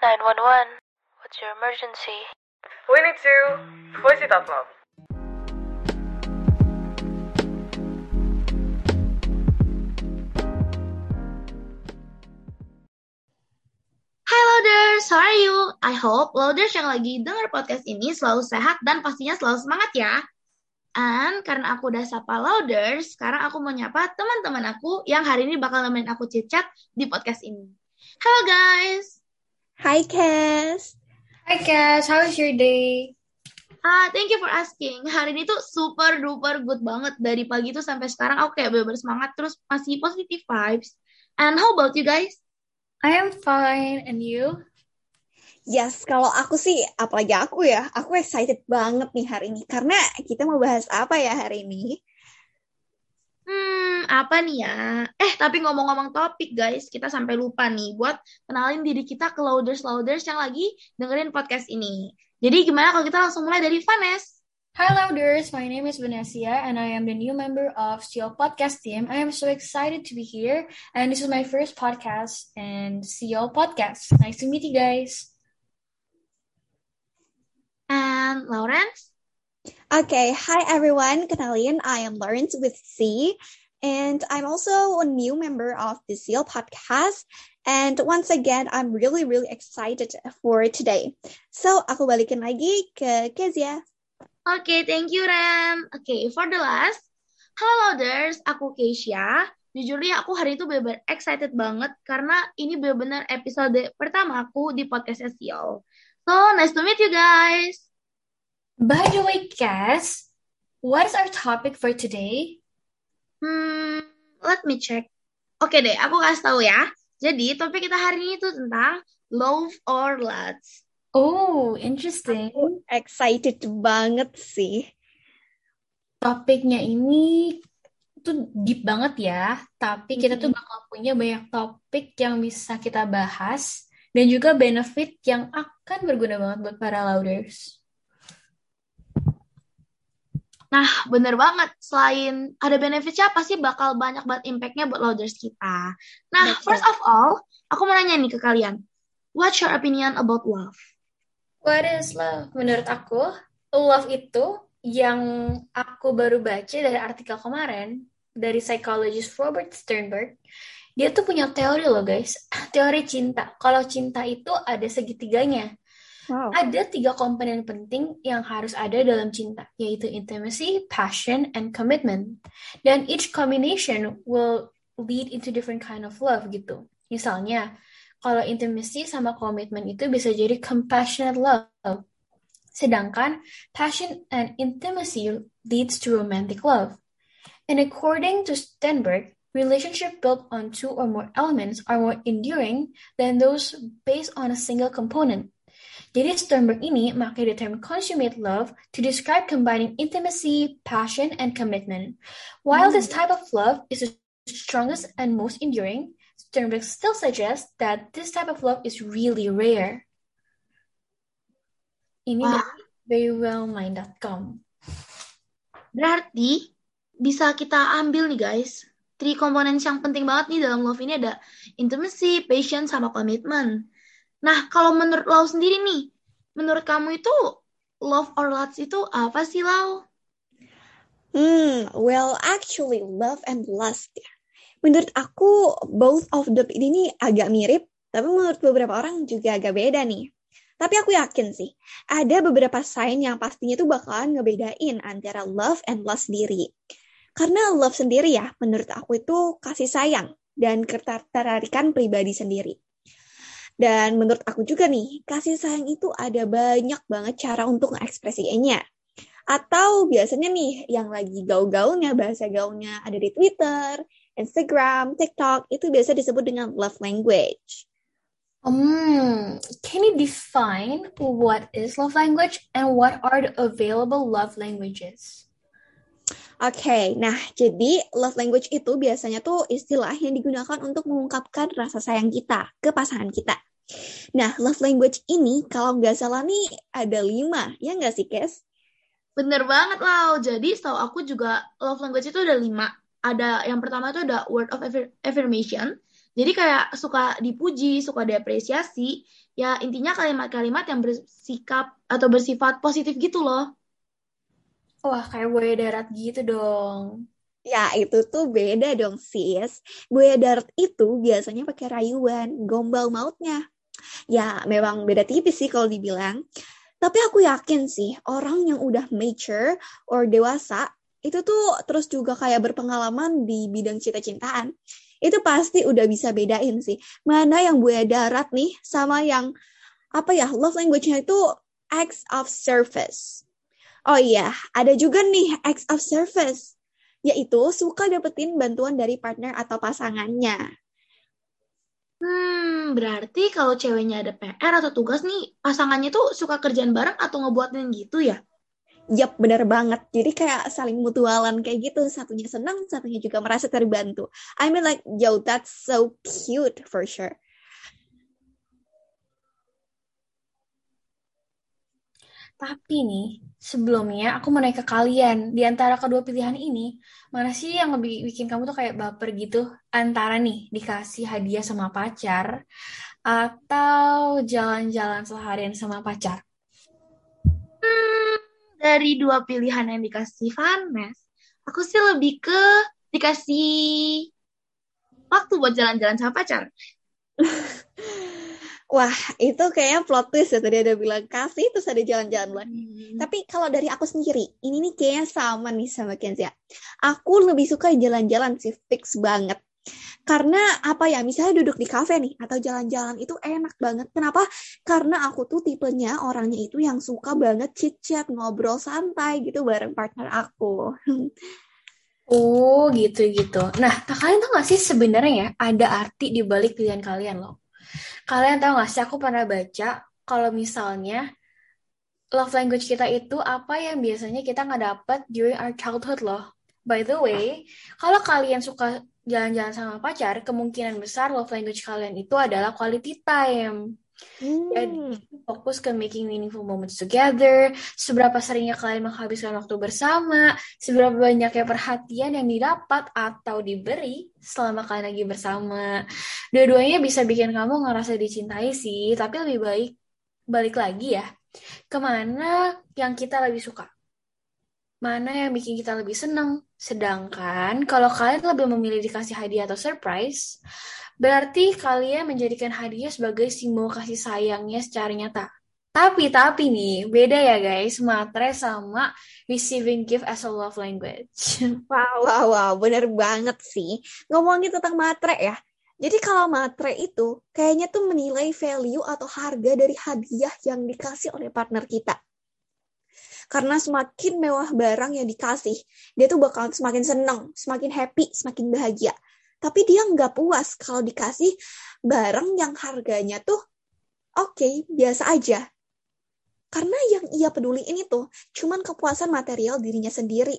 911. What's your emergency? We need to voice it out loud. Hi Loaders, how are you? I hope Loaders yang lagi dengar podcast ini selalu sehat dan pastinya selalu semangat ya. And karena aku udah sapa Loaders, sekarang aku mau nyapa teman-teman aku yang hari ini bakal nemenin aku chit-chat di podcast ini. Hello guys! Hi, Cass. Hi Cass, how was your day? Ah, thank you for asking. Hari ini tuh super duper good banget. Dari pagi tuh sampai sekarang aku kayak bener-bener semangat terus masih positive vibes. And how about you guys? I am fine, and you? Yes, kalau aku sih, apalagi aku ya, aku excited banget nih hari ini. Karena kita mau bahas apa ya hari ini? Hmm, apa nih ya? Eh, tapi ngomong-ngomong topik guys, kita sampai lupa nih buat kenalin diri kita ke loaders-loaders yang lagi dengerin podcast ini. Jadi gimana kalau kita langsung mulai dari Vanes? Hi Louders, my name is Vanessa and I am the new member of CEO Podcast team. I am so excited to be here and this is my first podcast and CEO Podcast. Nice to meet you guys. And Lawrence? Okay, hi everyone. Kenalin, I am Lawrence with C. And I'm also a new member of the Seal podcast. And once again, I'm really, really excited for today. So, aku balikin lagi ke Kezia. Okay, thank you. Oke, okay, for the last, halo loaders, aku Keisha. Jujur ya, aku hari itu benar-benar excited banget karena ini benar-benar episode pertama aku di podcast SEO. So, nice to meet you guys. By the way, Cass, what is our topic for today? Hmm, let me check. Oke deh, aku kasih tahu ya. Jadi, topik kita hari ini itu tentang love or lust. Oh, interesting. Aku excited banget sih. Topiknya ini tuh deep banget ya, tapi kita tuh bakal punya banyak topik yang bisa kita bahas dan juga benefit yang akan berguna banget buat para louders. Nah, bener banget. Selain ada benefitnya, pasti bakal banyak banget impact-nya buat loaders kita. Nah, Betul. first of all, aku mau nanya nih ke kalian. What's your opinion about love? What is love? Menurut aku, love itu yang aku baru baca dari artikel kemarin, dari psychologist Robert Sternberg, dia tuh punya teori loh guys, teori cinta. Kalau cinta itu ada segitiganya. Wow. Ada tiga komponen penting yang harus ada dalam cinta, yaitu intimacy, passion, and commitment. Dan each combination will lead into different kind of love gitu. Misalnya, kalau intimacy sama commitment itu bisa jadi compassionate love. Sedangkan passion and intimacy leads to romantic love. And according to Stenberg, relationship built on two or more elements are more enduring than those based on a single component. Jadi Sternberg ini memakai the term consummate love to describe combining intimacy, passion, and commitment. While this type of love is the strongest and most enduring, Sternberg still suggests that this type of love is really rare. Ini wow. dari verywellmind.com. Berarti bisa kita ambil nih guys, three components yang penting banget nih dalam love ini ada intimacy, passion, sama commitment. Nah, kalau menurut Lau sendiri nih, menurut kamu itu love or lust itu apa sih Lau? Hmm, well actually love and lust ya. Menurut aku both of them ini agak mirip, tapi menurut beberapa orang juga agak beda nih. Tapi aku yakin sih, ada beberapa sign yang pastinya tuh bakalan ngebedain antara love and lust sendiri. Karena love sendiri ya, menurut aku itu kasih sayang dan ketertarikan pribadi sendiri. Dan menurut aku juga nih, kasih sayang itu ada banyak banget cara untuk mengekspresikannya. Atau biasanya nih, yang lagi gaul-gaulnya, bahasa gaulnya ada di Twitter, Instagram, TikTok, itu biasa disebut dengan love language. Um, can you define what is love language and what are the available love languages? Oke, okay, nah jadi love language itu biasanya tuh istilah yang digunakan untuk mengungkapkan rasa sayang kita ke pasangan kita. Nah, love language ini kalau nggak salah nih ada lima, ya nggak sih, Kes? Bener banget, Lau. Jadi setahu aku juga love language itu ada lima. Ada yang pertama itu ada word of affirmation. Jadi kayak suka dipuji, suka diapresiasi. Ya intinya kalimat-kalimat yang bersikap atau bersifat positif gitu loh. Wah, kayak buaya darat gitu dong. Ya, itu tuh beda dong, sis. Buaya darat itu biasanya pakai rayuan, gombal mautnya. Ya, memang beda tipis sih kalau dibilang. Tapi aku yakin sih, orang yang udah mature or dewasa, itu tuh terus juga kayak berpengalaman di bidang cinta-cintaan. Itu pasti udah bisa bedain sih. Mana yang buaya darat nih, sama yang, apa ya, love language-nya itu acts of service. Oh iya, ada juga nih acts of service yaitu suka dapetin bantuan dari partner atau pasangannya. Hmm, berarti kalau ceweknya ada PR atau tugas nih, pasangannya tuh suka kerjaan bareng atau ngebuatin gitu ya? Yap, bener banget. Jadi kayak saling mutualan kayak gitu. Satunya senang, satunya juga merasa terbantu. I mean like, yo, that's so cute for sure. Tapi nih, sebelumnya aku mau nanya ke kalian, di antara kedua pilihan ini, mana sih yang lebih bikin kamu tuh kayak baper gitu? Antara nih, dikasih hadiah sama pacar, atau jalan-jalan seharian sama pacar? Hmm, dari dua pilihan yang dikasih Vanes, aku sih lebih ke dikasih waktu buat jalan-jalan sama pacar. Wah, itu kayaknya plot twist ya. Tadi ada bilang kasih, terus ada jalan-jalan lagi. Hmm. Tapi kalau dari aku sendiri, ini nih kayaknya sama nih sama Kenzia. Aku lebih suka jalan-jalan sih, fix banget. Karena apa ya, misalnya duduk di kafe nih, atau jalan-jalan itu enak banget. Kenapa? Karena aku tuh tipenya orangnya itu yang suka banget chit-chat, ngobrol santai gitu bareng partner aku. Oh gitu-gitu. Nah, kalian tau gak sih sebenarnya ya, ada arti di balik pilihan kalian loh. Kalian tahu gak sih, aku pernah baca kalau misalnya love language kita itu apa yang biasanya kita nggak dapat during our childhood loh. By the way, kalau kalian suka jalan-jalan sama pacar, kemungkinan besar love language kalian itu adalah quality time. Hmm. Jadi fokus ke making meaningful moments together, seberapa seringnya kalian menghabiskan waktu bersama, seberapa banyaknya perhatian yang didapat atau diberi selama kalian lagi bersama. Dua-duanya bisa bikin kamu ngerasa dicintai sih, tapi lebih baik balik lagi ya, ke mana yang kita lebih suka. Mana yang bikin kita lebih senang. Sedangkan kalau kalian lebih memilih dikasih hadiah atau surprise, Berarti kalian menjadikan hadiah sebagai simbol kasih sayangnya secara nyata. Tapi, tapi nih, beda ya guys, matre sama receiving gift as a love language. Wow, wow, wow, bener banget sih. Ngomongin tentang matre ya. Jadi kalau matre itu kayaknya tuh menilai value atau harga dari hadiah yang dikasih oleh partner kita. Karena semakin mewah barang yang dikasih, dia tuh bakal semakin seneng, semakin happy, semakin bahagia. Tapi dia nggak puas kalau dikasih barang yang harganya tuh oke okay, biasa aja. Karena yang ia peduli ini tuh cuman kepuasan material dirinya sendiri.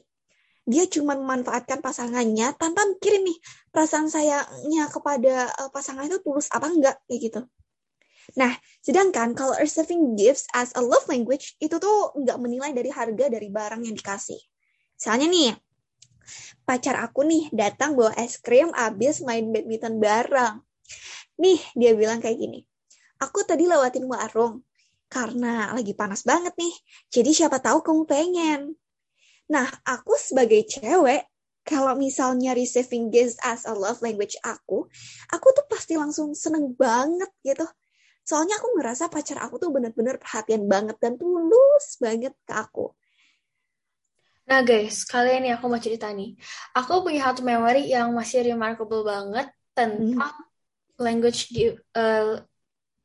Dia cuma memanfaatkan pasangannya tanpa mikirin nih perasaan sayangnya kepada uh, pasangan itu tulus apa enggak kayak gitu. Nah, sedangkan kalau receiving gifts as a love language itu tuh nggak menilai dari harga dari barang yang dikasih. Misalnya nih, pacar aku nih datang bawa es krim abis main badminton bareng. Nih, dia bilang kayak gini. Aku tadi lewatin warung karena lagi panas banget nih. Jadi siapa tahu kamu pengen. Nah, aku sebagai cewek, kalau misalnya receiving gifts as a love language aku, aku tuh pasti langsung seneng banget gitu. Soalnya aku ngerasa pacar aku tuh bener-bener perhatian banget dan tulus banget ke aku. Nah guys, kalian nih aku mau cerita nih. Aku punya satu memori yang masih remarkable banget tentang hmm. language uh,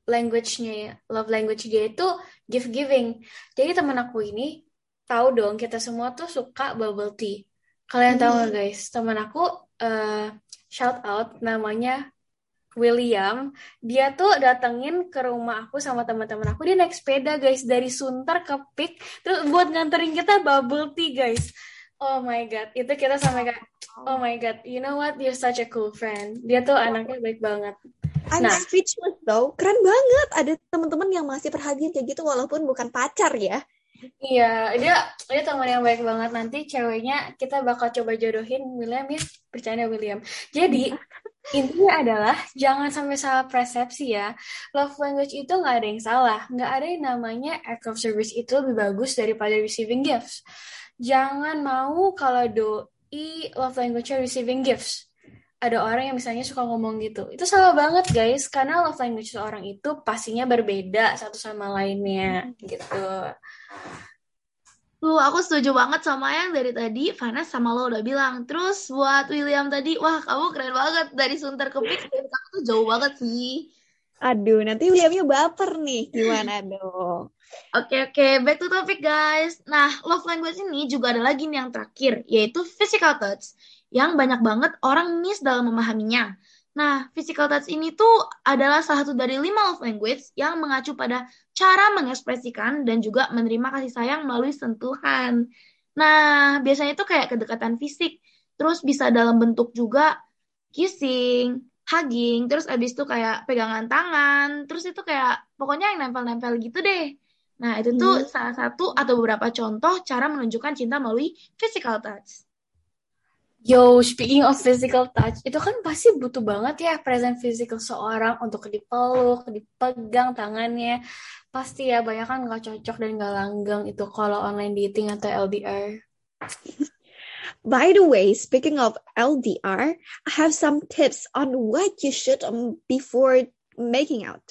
language-nya love language dia itu gift giving. Jadi teman aku ini tahu dong kita semua tuh suka bubble tea. Kalian hmm. tahu gak guys? Teman aku uh, shout out namanya William, dia tuh datengin ke rumah aku sama teman-teman aku. Dia naik sepeda guys dari Sunter ke Pik, terus buat nganterin kita bubble tea guys. Oh my god, itu kita sampai kayak, oh my god, you know what, you're such a cool friend. Dia tuh anaknya baik banget. I'm nah, speechless though, keren banget. Ada teman-teman yang masih perhatian kayak gitu walaupun bukan pacar ya. Iya, dia dia teman yang baik banget. Nanti ceweknya kita bakal coba jodohin William ya, percaya William. Jadi Intinya adalah jangan sampai salah persepsi ya. Love language itu nggak ada yang salah. Nggak ada yang namanya act of service itu lebih bagus daripada receiving gifts. Jangan mau kalau doi love language receiving gifts. Ada orang yang misalnya suka ngomong gitu. Itu salah banget guys. Karena love language seorang itu pastinya berbeda satu sama lainnya gitu. Tuh, aku setuju banget sama yang dari tadi Vanes sama lo udah bilang. Terus buat William tadi, wah kamu keren banget dari Sunter ke Pix, kamu tuh jauh banget sih. Aduh, nanti Williamnya baper nih. Gimana dong? Oke, oke, back to topic guys. Nah, love language ini juga ada lagi nih yang terakhir, yaitu physical touch, yang banyak banget orang miss dalam memahaminya. Nah, physical touch ini tuh adalah salah satu dari lima love language yang mengacu pada cara mengekspresikan dan juga menerima kasih sayang melalui sentuhan. Nah, biasanya itu kayak kedekatan fisik, terus bisa dalam bentuk juga kissing, hugging, terus abis itu kayak pegangan tangan, terus itu kayak pokoknya yang nempel-nempel gitu deh. Nah, itu tuh Hmm. salah satu atau beberapa contoh cara menunjukkan cinta melalui physical touch. Yo, speaking of physical touch, itu kan pasti butuh banget ya present physical seorang untuk dipeluk, dipegang tangannya. Pasti ya, banyak kan nggak cocok dan nggak langgeng itu kalau online dating atau LDR. By the way, speaking of LDR, I have some tips on what you should um, before making out.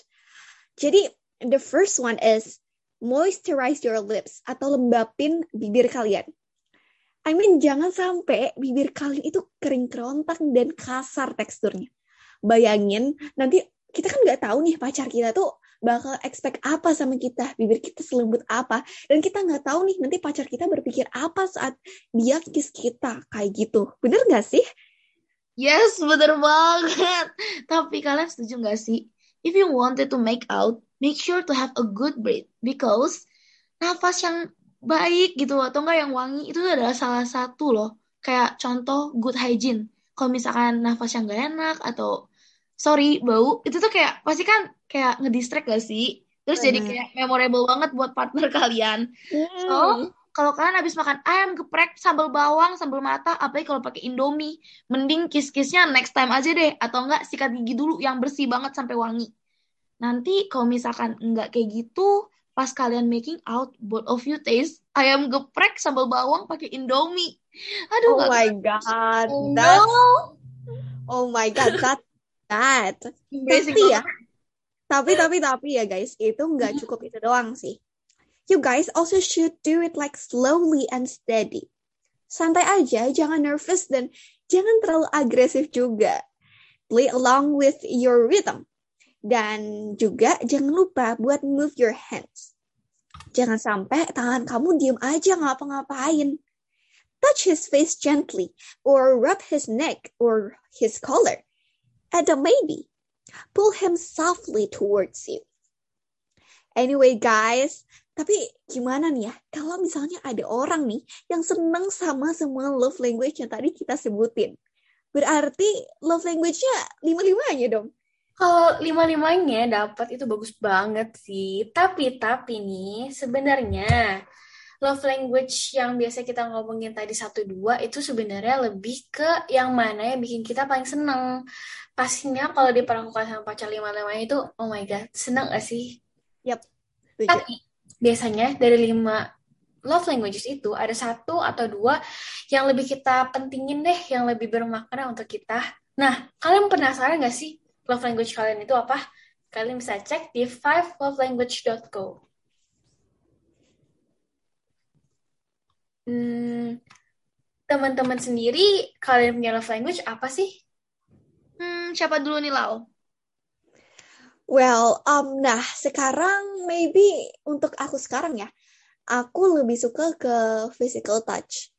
Jadi, the first one is moisturize your lips atau lembapin bibir kalian. I mean, jangan sampai bibir kalian itu kering kerontang dan kasar teksturnya. Bayangin, nanti kita kan nggak tahu nih pacar kita tuh bakal expect apa sama kita, bibir kita selembut apa, dan kita nggak tahu nih nanti pacar kita berpikir apa saat dia kiss kita kayak gitu. Bener nggak sih? Yes, bener banget. Tapi kalian setuju nggak sih? If you wanted to make out, make sure to have a good breath because nafas yang baik gitu atau enggak yang wangi itu adalah salah satu loh. Kayak contoh good hygiene. Kalau misalkan nafas yang gak enak atau sorry bau itu tuh kayak pasti kan kayak ngedistract gak sih? Terus jadi Benar. kayak memorable banget buat partner kalian. So, Hmm. kalau kalian habis makan ayam geprek sambal bawang, sambal mata, apalagi kalau pakai Indomie, mending kiss-kissnya next time aja deh, atau enggak sikat gigi dulu yang bersih banget sampai wangi. Nanti kalau misalkan enggak kayak gitu, pas kalian making out, both of you taste ayam geprek sambal bawang pakai Indomie. Aduh, Oh nggak my god, Oh no, oh my god, that that. Tapi ya, tapi tapi tapi ya guys, itu nggak cukup itu doang sih. You guys also should do it like slowly and steady. Santai aja, jangan nervous dan jangan terlalu agresif juga. Play along with your rhythm. Dan juga jangan lupa buat move your hands. Jangan sampai tangan kamu diem aja ngapa-ngapain. Touch his face gently or rub his neck or his collar. And maybe pull him softly towards you. Anyway guys, tapi gimana nih ya kalau misalnya ada orang nih yang seneng sama semua love language yang tadi kita sebutin. Berarti love language-nya lima-limanya dong. Kalau lima-limanya dapat itu bagus banget sih. Tapi tapi nih sebenarnya love language yang biasa kita ngomongin tadi satu dua itu sebenarnya lebih ke yang mana yang bikin kita paling seneng. Pastinya kalau diperlakukan sama pacar lima-limanya itu, oh my god, seneng gak sih? Yap, setuju. Tapi biasanya dari lima love languages itu ada satu atau dua yang lebih kita pentingin deh, yang lebih bermakna untuk kita. Nah, kalian penasaran gak sih love language kalian itu apa? Kalian bisa cek di 5lovelanguage.co. Hmm, teman-teman sendiri, kalian punya love language apa sih? Hmm, siapa dulu nih Lau? Well, um, nah sekarang maybe untuk aku sekarang ya, aku lebih suka ke physical touch.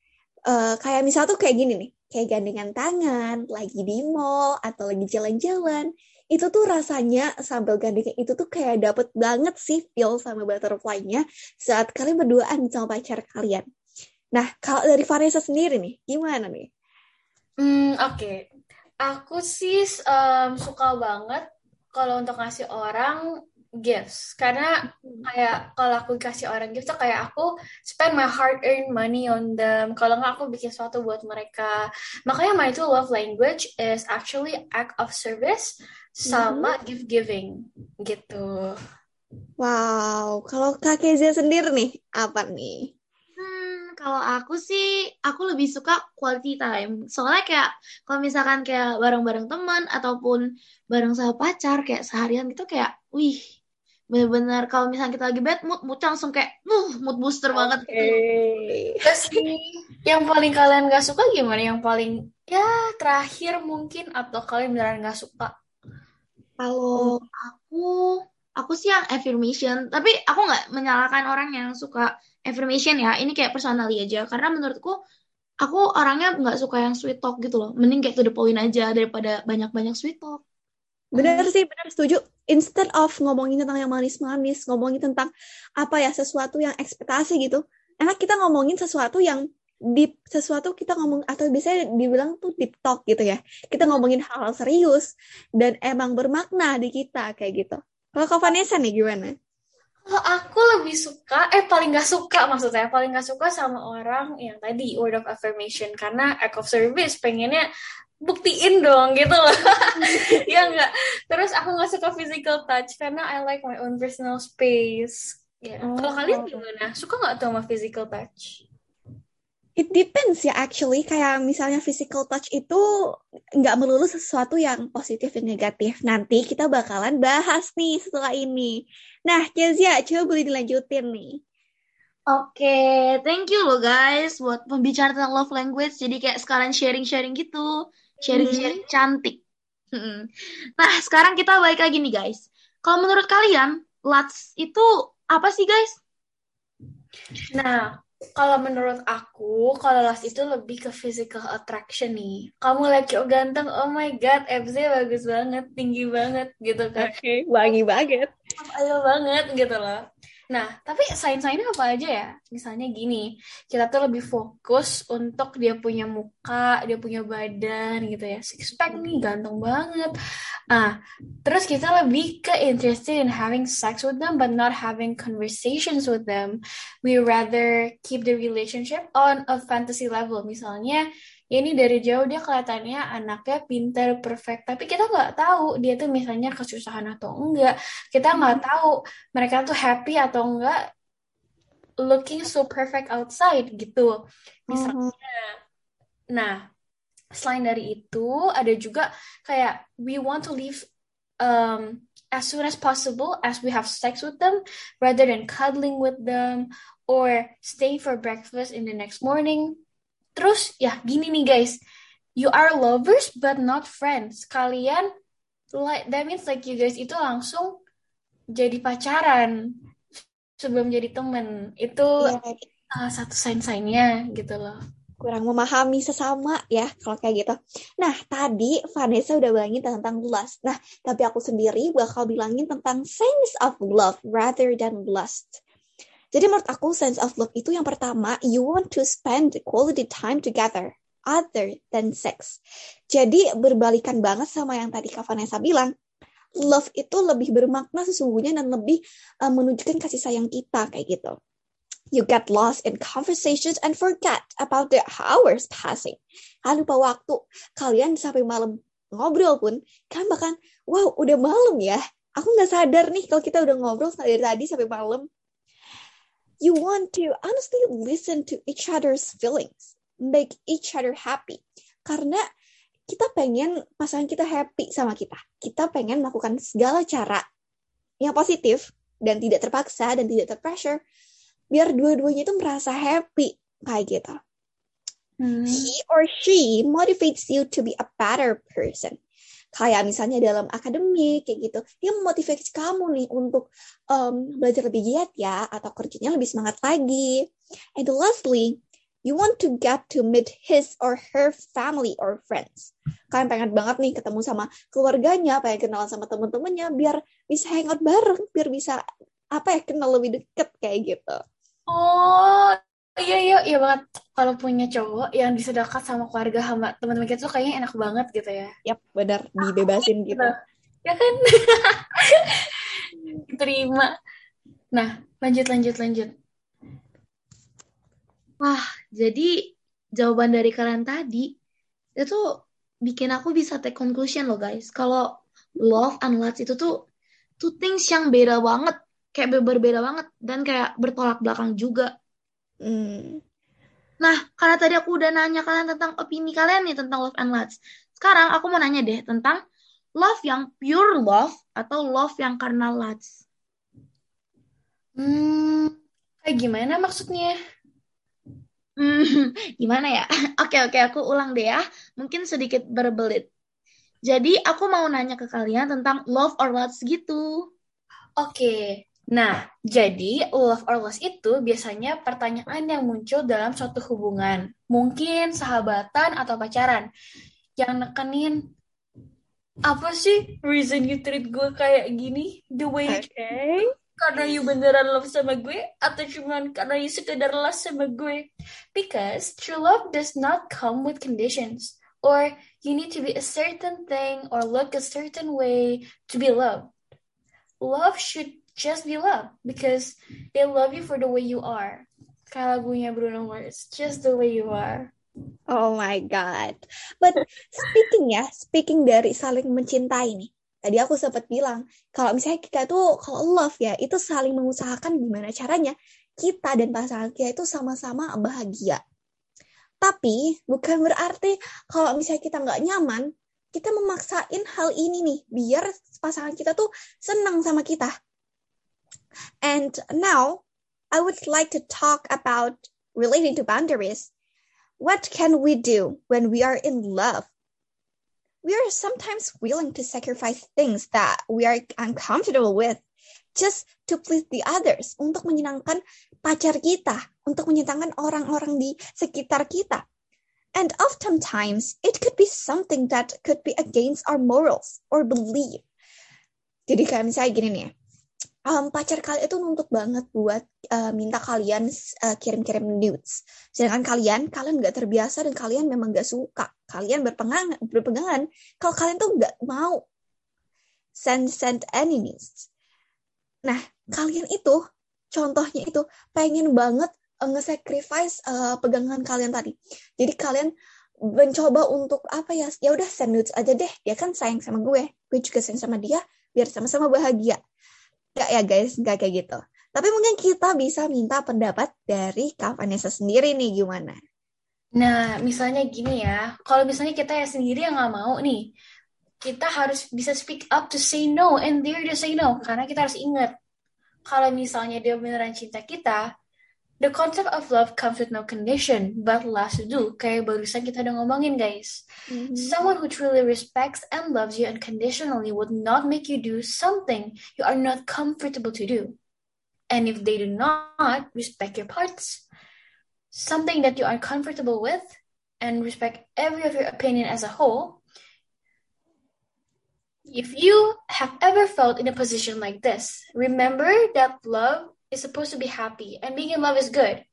Eh, kayak misal tuh kayak gini nih, kayak gandengan tangan, lagi di mall atau lagi jalan-jalan. Itu tuh rasanya sambil gandengan itu tuh kayak dapet banget sih feel sama butterfly-nya saat kalian berduaan sama pacar kalian. Nah, kalau dari Vanessa sendiri nih, gimana nih? Hmm, oke. Aku sih em, suka banget kalau untuk ngasih orang gifts. Karena kayak kalau aku kasih orang gift tuh kayak aku spend my hard earned money on them kalau nggak aku bikin sesuatu buat mereka makanya my two love language is actually act of service sama gift giving gitu Wow, kalau Kak Kezia sendiri nih, apa nih? Hmm, kalau aku sih, aku lebih suka quality time. Soalnya kayak, kalau misalkan kayak bareng-bareng teman ataupun bareng sama pacar, kayak seharian gitu kayak, wih, bener-bener kalau misalnya kita lagi bad mood, mood langsung kayak, uh, mood booster banget gitu. terus yang paling kalian gak suka gimana yang paling ya terakhir mungkin atau kalian beneran gak suka Kalau aku, aku sih yang affirmation. Tapi aku nggak menyalahkan orang yang suka affirmation ya. Ini kayak personally aja. Karena menurutku, aku orangnya nggak suka yang sweet talk gitu loh. Mending kayak to the point aja daripada banyak-banyak sweet talk. Bener sih, bener setuju. Instead of ngomongin tentang yang manis-manis, ngomongin tentang apa ya, sesuatu yang ekspektasi gitu. Enak kita ngomongin sesuatu yang deep, sesuatu kita ngomong, atau biasanya dibilang tuh deep talk gitu ya. Kita ngomongin hal-hal serius, dan emang bermakna di kita, kayak gitu. Kalau Kak Vanessa nih gimana? Kalau aku lebih suka, eh paling gak suka maksudnya, paling gak suka sama orang yang tadi word of affirmation karena act of service pengennya buktiin dong gitu loh. ya enggak. Terus aku gak suka physical touch karena I like my own personal space. Ya. Kalau Oh. kalian gimana? Suka nggak tuh sama physical touch? It depends ya actually kayak misalnya physical touch itu nggak melulu sesuatu yang positif dan negatif. Nanti kita bakalan bahas nih setelah ini. Nah, Kezia, coba boleh dilanjutin nih. Oke, thank you loh guys buat pembicaraan tentang love language. Jadi kayak sekalian sharing-sharing gitu. Sharing-sharing cantik. Mm-mm. Nah, sekarang kita balik lagi nih guys. Kalau menurut kalian, lust itu apa sih guys? Nah, kalau menurut aku, kalau lust itu lebih ke physical attraction nih. Kamu lagi oh ganteng, oh my god, FZ bagus banget, tinggi banget gitu kan. Oke, wangi banget. Ayo banget gitu loh. Nah, tapi sign-signnya apa aja ya? Misalnya gini, kita tuh lebih fokus untuk dia punya muka, dia punya badan gitu ya. Six pack nih, ganteng banget. Ah, terus kita lebih ke interested in having sex with them but not having conversations with them. We rather keep the relationship on a fantasy level. Misalnya, ya ini dari jauh dia kelihatannya anaknya pintar, perfect, tapi kita nggak tahu dia tuh misalnya kesusahan atau enggak. Kita nggak tahu mereka tuh happy atau enggak looking so perfect outside gitu. Misalnya, nah selain dari itu ada juga kayak we want to leave um, as soon as possible as we have sex with them rather than cuddling with them or staying for breakfast in the next morning. Terus ya gini nih guys, you are lovers but not friends. Kalian like that means like you guys itu langsung jadi pacaran sebelum jadi temen. Itu Iya, kayak salah satu sign-signnya gitu loh. kurang memahami sesama ya kalau kayak gitu. Nah, tadi Vanessa udah bilangin tentang lust. Nah, tapi aku sendiri bakal bilangin tentang sense of love rather than lust. Jadi menurut aku sense of love itu yang pertama, you want to spend quality time together other than sex. Jadi berbalikan banget sama yang tadi Kak Vanessa bilang. Love itu lebih bermakna sesungguhnya dan lebih uh, menunjukkan kasih sayang kita kayak gitu. You get lost in conversations and forget about the hours passing. Kalian lupa waktu. Kalian sampai malam ngobrol pun, kan bahkan, wow, udah malam ya. Aku nggak sadar nih kalau kita udah ngobrol dari tadi sampai malam. You want to honestly listen to each other's feelings, make each other happy. Karena kita pengen pasangan kita happy sama kita. Kita pengen melakukan segala cara yang positif dan tidak terpaksa dan tidak terpressure biar dua-duanya itu merasa happy kayak gitu. Hmm. He or she motivates you to be a better person. Kayak misalnya dalam akademik kayak gitu, dia memotivasi kamu nih untuk um, belajar lebih giat ya, atau kerjanya lebih semangat lagi. And lastly, you want to get to meet his or her family or friends. Kalian pengen banget nih ketemu sama keluarganya, pengen kenalan sama temen-temennya, biar bisa hangout bareng, biar bisa apa ya kenal lebih deket kayak gitu. Oh, iya iya iya banget. Kalau punya cowok yang bisa dekat sama keluarga sama teman-teman kita tuh kayaknya enak banget gitu ya. Yap, benar dibebasin gitu. Ya kan? Diterima. Nah, lanjut, lanjut, lanjut. Wah, jadi jawaban dari kalian tadi itu bikin aku bisa take conclusion loh guys. Kalau love and lust itu tuh two things yang beda banget, kayak berbeda banget dan kayak bertolak belakang juga. Hmm. Nah, karena tadi aku udah nanya kalian tentang opini kalian nih tentang love and lust. Sekarang aku mau nanya deh tentang love yang pure love atau love yang karena lust. Hmm, kayak gimana maksudnya? Hmm, gimana ya? Oke, oke, aku ulang deh ya. Mungkin sedikit berbelit. Jadi, aku mau nanya ke kalian tentang love or lust gitu. Oke, nah, jadi love or lust itu biasanya pertanyaan yang muncul dalam suatu hubungan. Mungkin sahabatan atau pacaran. Yang nekenin, apa sih reason you treat gue kayak gini? The way you Okay. karena you beneran love sama gue atau cuman karena you sekedar love sama gue because true love does not come with conditions or you need to be a certain thing or look a certain way to be loved love should just be love because they love you for the way you are kayak lagunya Bruno Mars just the way you are Oh my God. But speaking ya, speaking dari saling mencintai nih. Tadi aku sempat bilang, kalau misalnya kita tuh, kalau love ya, itu saling mengusahakan gimana caranya kita dan pasangan kita itu sama-sama bahagia. Tapi bukan berarti kalau misalnya kita nggak nyaman, kita memaksain hal ini nih, biar pasangan kita tuh senang sama kita. And now, I would like to talk about relating to boundaries. What can we do when we are in love? We are sometimes willing to sacrifice things that we are uncomfortable with just to please the others, untuk menyenangkan pacar kita, untuk menyenangkan orang-orang di sekitar kita. And oftentimes, it could be something that could be against our morals or belief. Jadi kayak misalnya gini nih, um, pacar kalian itu nuntut banget buat uh, minta kalian uh, kirim-kirim nudes. Sedangkan kalian, kalian nggak terbiasa dan kalian memang nggak suka. Kalian berpegangan, berpegangan kalau kalian tuh nggak mau send send any nudes. Nah, kalian itu contohnya itu pengen banget uh, nge-sacrifice uh, pegangan kalian tadi. Jadi kalian mencoba untuk apa ya? Ya udah send nudes aja deh. Dia kan sayang sama gue. Gue juga sayang sama dia. Biar sama-sama bahagia. Enggak ya guys, enggak kayak gitu. Tapi mungkin kita bisa minta pendapat dari Kak Vanessa sendiri nih gimana? Nah, misalnya gini ya, kalau misalnya kita ya sendiri yang nggak mau nih, kita harus bisa speak up to say no and dare to say no, karena kita harus ingat, kalau misalnya dia beneran cinta kita, the concept of love comes with no condition, but last to do, kayak barusan kita udah ngomongin guys. Mm-hmm. Someone who truly respects and loves you unconditionally would not make you do something you are not comfortable to do. And if they do not respect your parts, something that you are comfortable with, and respect every of your opinion as a whole, if you have ever felt in a position like this, remember that love is supposed to be happy and being in love is good.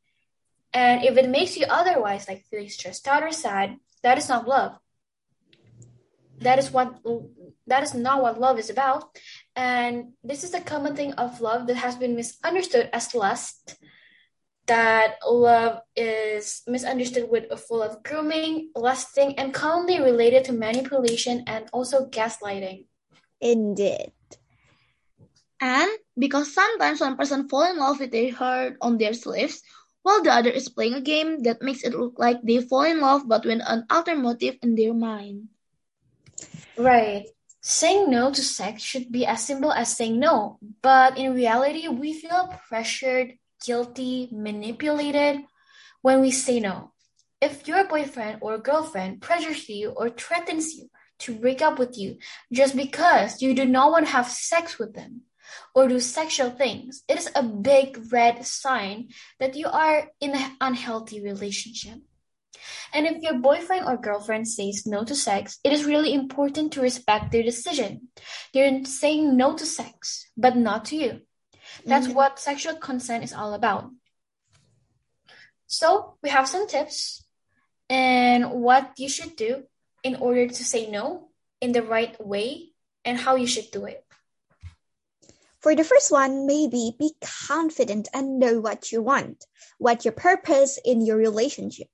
And if it makes you otherwise, like feeling stressed out or sad, that is not love. That is what that is not what love is about. And this is a common thing of love that has been misunderstood as lust. That love is misunderstood with a full of grooming, lusting, and commonly related to manipulation and also gaslighting. Indeed. And because sometimes one person fall in love with their heart on their sleeves, while the other is playing a game that makes it look like they fall in love but with an alter motive in their mind. Right. Saying no to sex should be as simple as saying no, but in reality, we feel pressured, guilty, manipulated when we say no. If your boyfriend or girlfriend pressures you or threatens you to break up with you just because you do not want to have sex with them or do sexual things, it is a big red sign that you are in an unhealthy relationship. And if your boyfriend or girlfriend says no to sex, it is really important to respect their decision. They're saying no to sex, but not to you. That's mm-hmm. what sexual consent is all about. So, we have some tips and what you should do in order to say no in the right way and how you should do it. For the first one, maybe be confident and know what you want, what your purpose in your relationship.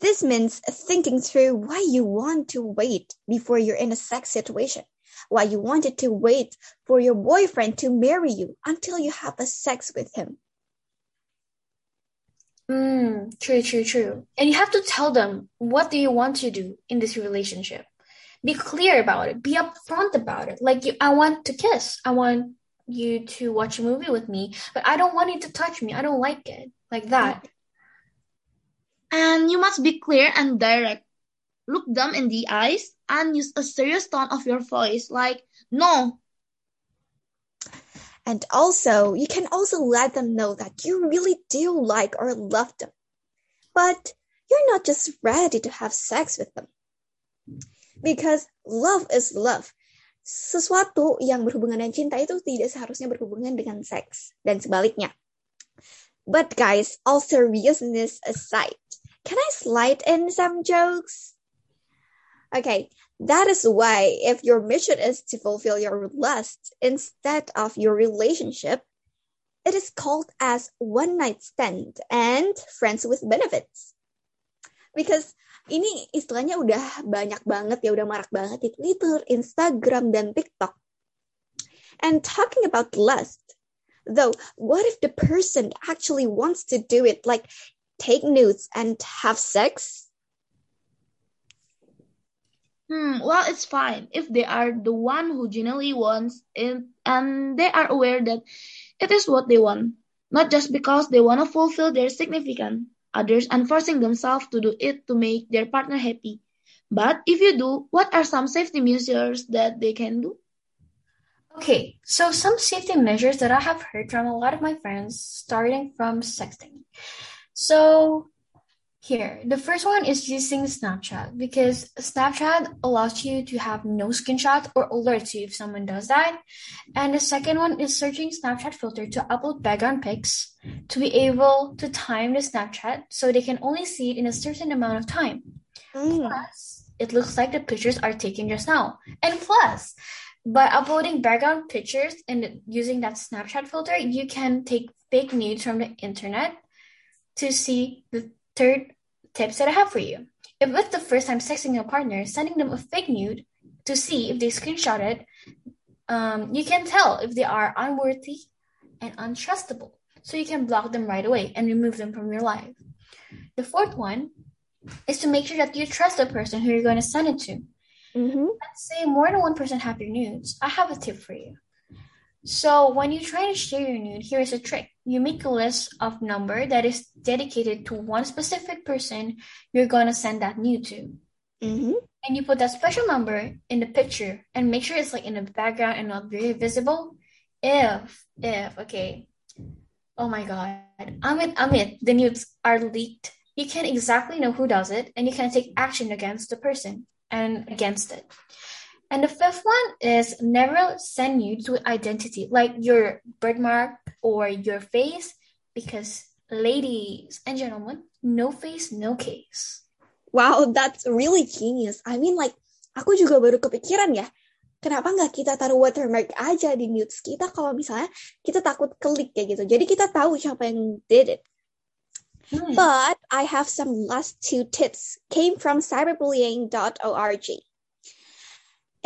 This means thinking through why you want to wait before you're in a sex situation, why you wanted to wait for your boyfriend to marry you until you have a sex with him. Mm, true, true, true. And you have to tell them what do you want to do in this relationship. Be clear about it. Be upfront about it. Like you, I want to kiss. I want you to watch a movie with me, but I don't want you to touch me. I don't like it. Like that. And you must be clear and direct. Look them in the eyes and use a serious tone of your voice, like, no. And also, you can also let them know that you really do like or love them. But you're not just ready to have sex with them. Because love is love. Sesuatu yang berhubungan dengan cinta itu tidak seharusnya berhubungan dengan seks dan sebaliknya. But guys, all seriousness aside, can I slide in some jokes? Okay, that is why if your mission is to fulfill your lust instead of your relationship, it is called as one night stand and friends with benefits. Because ini istilahnya udah banyak banget ya, udah marak banget di Twitter, Instagram, dan TikTok. And talking about lust, though, what if the person actually wants to do it, like take nudes and have sex? Hmm, well, it's fine if they are the one who genuinely wants it and they are aware that it is what they want, not just because they want to fulfill their significant others and forcing themselves to do it to make their partner happy. But if you do, what are some safety measures that they can do? Okay, so some safety measures that I have heard from a lot of my friends, starting from sexting. So here, the first one is using Snapchat because Snapchat allows you to have no screenshot or alerts you if someone does that. And the second one is searching Snapchat filter to upload background pics to be able to time the Snapchat so they can only see it in a certain amount of time. Mm. Plus, it looks like the pictures are taken just now. And plus, by uploading background pictures and using that Snapchat filter, you can take fake nudes from the internet to see the third tips that I have for you. If it's the first time sexting your partner, sending them a fake nude to see if they screenshot it, um, you can tell if they are unworthy and untrustable. So you can block them right away and remove them from your life. The fourth one is to make sure that you trust the person who you're going to send it to. Mm-hmm. Let's say more than one person have your nudes. I have a tip for you. So when you try to share your nude, here's a trick. You make a list of number that is dedicated to one specific person you're gonna send that nude to. Mm-hmm. And you put that special number in the picture and make sure it's like in the background and not very visible. If, if, okay. Oh my god. Amit, Amit, the nudes are leaked. You can't exactly know who does it and you can take action against the person and against it. And the fifth one is never send nudes with identity, like your birthmark or your face, because ladies and gentlemen, no face, no case. Wow, that's really genius. I mean like, aku juga baru kepikiran ya, kenapa nggak kita taruh watermark aja di nudes kita kalau misalnya kita takut klik kayak gitu. Jadi kita tahu siapa yang did it. Hmm. But I have some last two tips came from cyberbullying.org.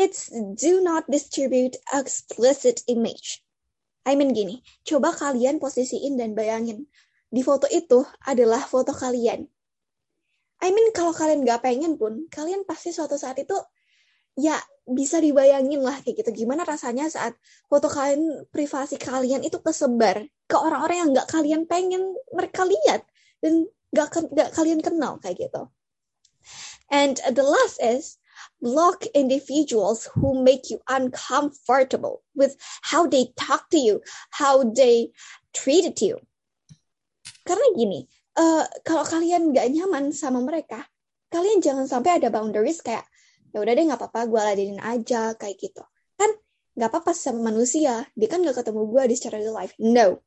It's do not distribute explicit image. I mean gini, coba kalian posisiin dan bayangin. Di foto itu adalah foto kalian. I mean kalau kalian nggak pengen pun, kalian pasti suatu saat itu ya bisa dibayangin lah kayak gitu. Gimana rasanya saat foto kalian, privasi kalian itu kesebar ke orang-orang yang nggak kalian pengen mereka lihat dan nggak nggak kalian kenal kayak gitu. And the last is block individuals who make you uncomfortable with how they talk to you, how they treated you. Karena gini, uh, kalau kalian nggak nyaman sama mereka, kalian jangan sampai ada boundaries kayak ya udah deh nggak apa-apa gue ladenin aja kayak gitu. Kan nggak apa-apa sama manusia, dia kan nggak ketemu gue di secara real life. No,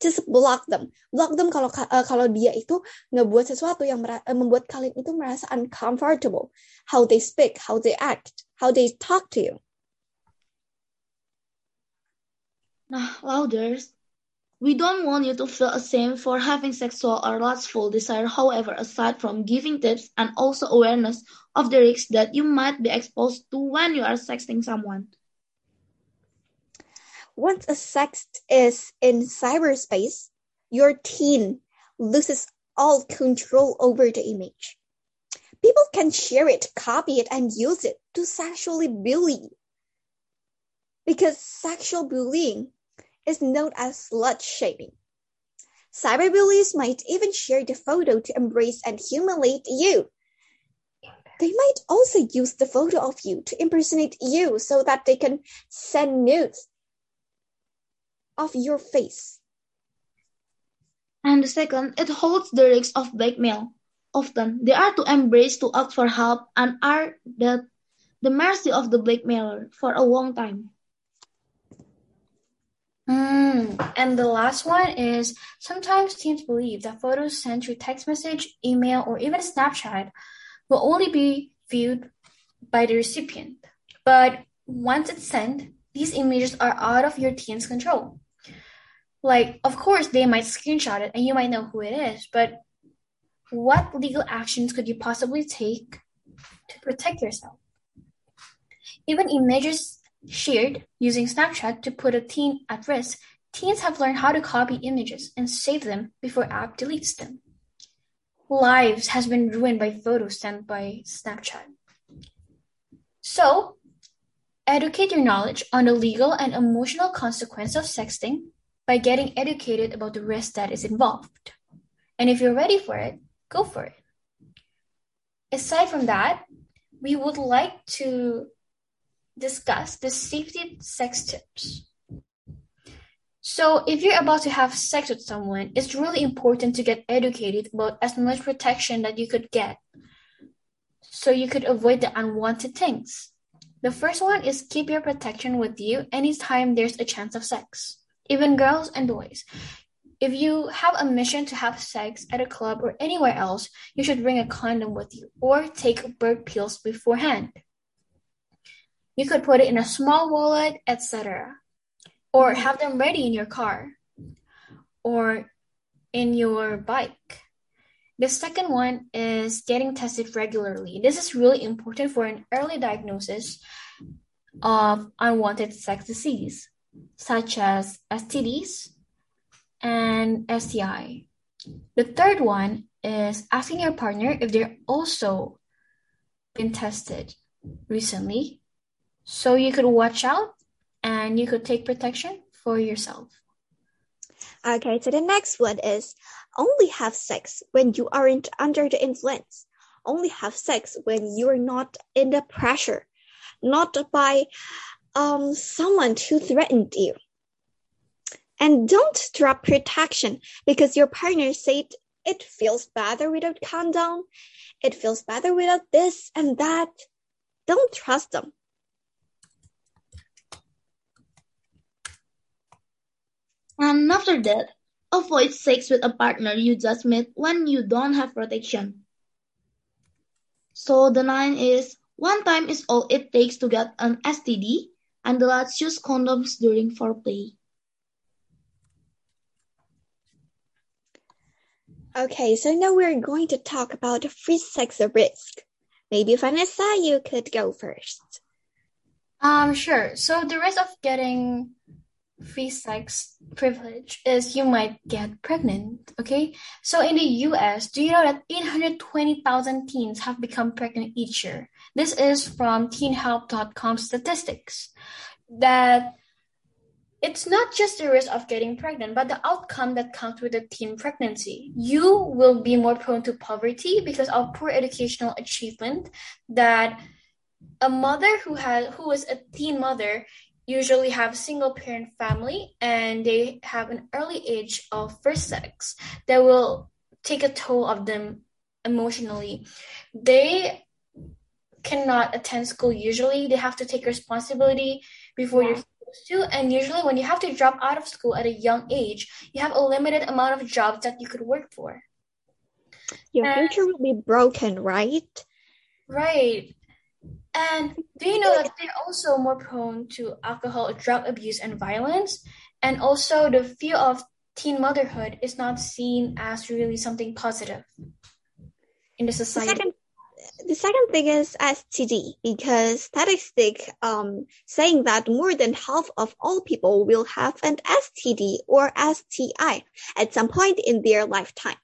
just block them. Block them kalau uh, kalau dia itu ngebuat sesuatu yang uh, membuat kalian itu merasa uncomfortable. How they speak, how they act, how they talk to you. Nah, louders. We don't want you to feel ashamed for having sexual or lustful desire, however, aside from giving tips and also awareness of the risks that you might be exposed to when you are sexting someone. Once a sext is in cyberspace, your teen loses all control over the image. People can share it, copy it, and use it to sexually bully. Because sexual bullying is known as slut shaming. Cyberbullies might even share the photo to embrace and humiliate you. They might also use the photo of you to impersonate you so that they can send nudes of your face. And the second, it holds the risk of blackmail. Often, they are to embrace to ask for help and are at the mercy of the blackmailer for a long time. Mm. And the last one is sometimes teens believe that photos sent through text message, email, or even Snapchat will only be viewed by the recipient. But once it's sent, these images are out of your teen's control. Like, of course, they might screenshot it and you might know who it is, but what legal actions could you possibly take to protect yourself? Even images shared using Snapchat to put a teen at risk, teens have learned how to copy images and save them before app deletes them. Lives has been ruined by photos sent by Snapchat. So, educate your knowledge on the legal and emotional consequence of sexting by getting educated about the risk that is involved. And if you're ready for it, go for it. Aside from that, we would like to discuss the safety sex tips. So, if you're about to have sex with someone, it's really important to get educated about as much protection that you could get so you could avoid the unwanted things. The first one is keep your protection with you anytime there's a chance of sex, even girls and boys. If you have a mission to have sex at a club or anywhere else, you should bring a condom with you or take bird pills beforehand. You could put it in a small wallet, etc. Or mm-hmm. have them ready in your car or in your bike. The second one is getting tested regularly. This is really important for an early diagnosis of unwanted sex disease, such as STDs and STI. The third one is asking your partner if they're also been tested recently so you could watch out and you could take protection for yourself. Okay, so the next one is only have sex when you aren't under the influence. Only have sex when you're not in the pressure, not by um, someone who threatened you. And don't drop protection because your partner said it feels better without condom. It feels better without this and that. Don't trust them. And after that, avoid sex with a partner you just met when you don't have protection. So the nine is one time is all it takes to get an STD, and let's use condoms during foreplay. Okay, so now we're going to talk about free sex risk. Maybe Vanessa, you could go first. Um, sure. So the risk of getting free sex privilege is you might get pregnant. Okay. So in the US, do you know that 820,000 teens have become pregnant each year? This is from teenhelp.com statistics. That it's not just the risk of getting pregnant, but the outcome that comes with a teen pregnancy. You will be more prone to poverty because of poor educational achievement that a mother who has who is a teen mother usually have a single parent family and they have an early age of first sex that will take a toll of them emotionally they cannot attend school usually they have to take responsibility before you're supposed to and usually when you have to drop out of school at a young age you have a limited amount of jobs that you could work for Your And- future will be broken, right? right and do you know that they're also more prone to alcohol, drug abuse, and violence? And also the fear of teen motherhood is not seen as really something positive in the The society. second, the second thing is STD because statistics um saying that more than half of all people will have an STD or STI at some point in their lifetime.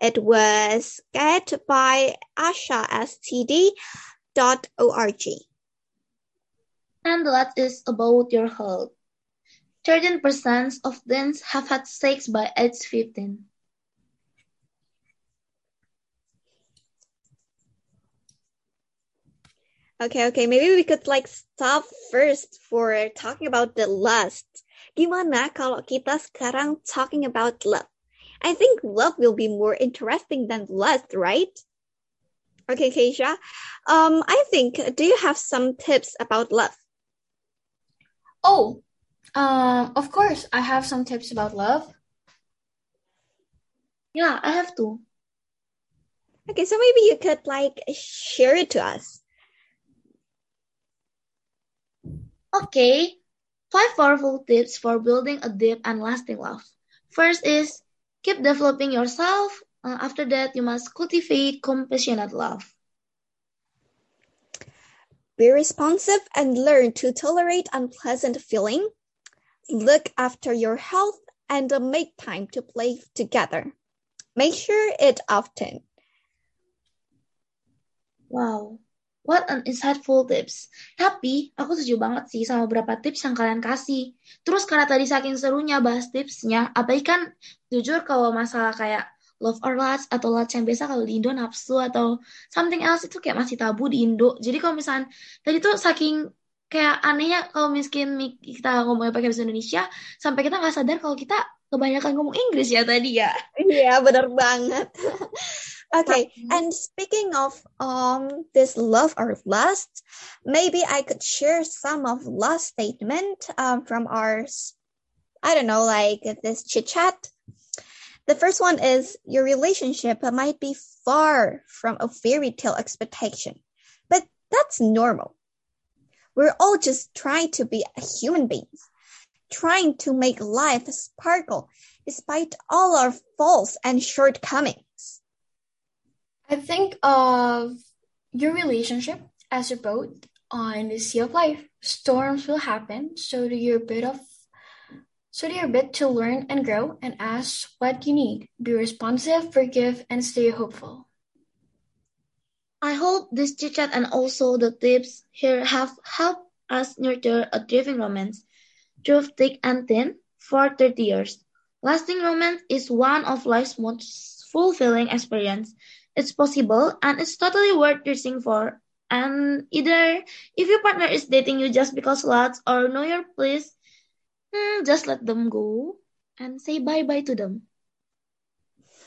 It was get by ashastd.org. And the last is about your health. 13% of teens have had sex by age 15. Okay, okay, maybe we could like stop first for talking about the lust. Gimana kalau kita sekarang talking about love? I think love will be more interesting than lust, right? Okay, Keisha. Um, I think, do you have some tips about love? Oh, um, of course, I have some tips about love. Yeah, I have to. Okay, so maybe you could like share it to us. Okay, five powerful tips for building a deep and lasting love. First is keep developing yourself. Uh, after that, you must cultivate compassionate love. Be responsive and learn to tolerate unpleasant feeling. Look after your health and make time to play together. Make sure it often. Wow, what an insightful tips. Tapi, aku setuju banget sih sama beberapa tips yang kalian kasih. Terus karena tadi saking serunya bahas tipsnya, apalagi kan jujur kalau masalah kayak love or lust atau lust yang biasa kalau di Indo nafsu atau something else itu kayak masih tabu di Indo. Jadi kalau misalnya tadi tuh saking kayak anehnya kalau miskin mi- kita ngomongnya pakai bahasa Indonesia, sampai kita nggak sadar kalau kita kebanyakan ngomong Inggris ya tadi ya. Iya, benar banget. Okay, and speaking of um this love or lust, maybe I could share some of lust statement um from our I don't know, like this chit chat. The first one is your relationship might be far from a fairy tale expectation, but that's normal. We're all just trying to be human beings, trying to make life sparkle despite all our faults and shortcomings. I think of your relationship as a boat on the sea of life. Storms will happen, so do your bit of so do your bit to learn and grow and ask what you need. Be responsive, forgive, and stay hopeful. I hope this chit chat and also the tips here have helped us nurture a thriving romance through thick and thin for 30 years. Lasting romance is one of life's most fulfilling experience. It's possible and it's totally worth reaching for. And either if your partner is dating you just because lots or know your place, hmm, just let them go and say bye bye to them.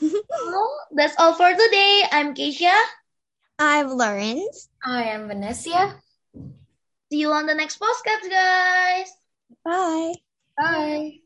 well, that's all for today. I'm Keisha. I'm Lawrence. I am Vanessa. See you on the next podcast, guys. Bye. Bye.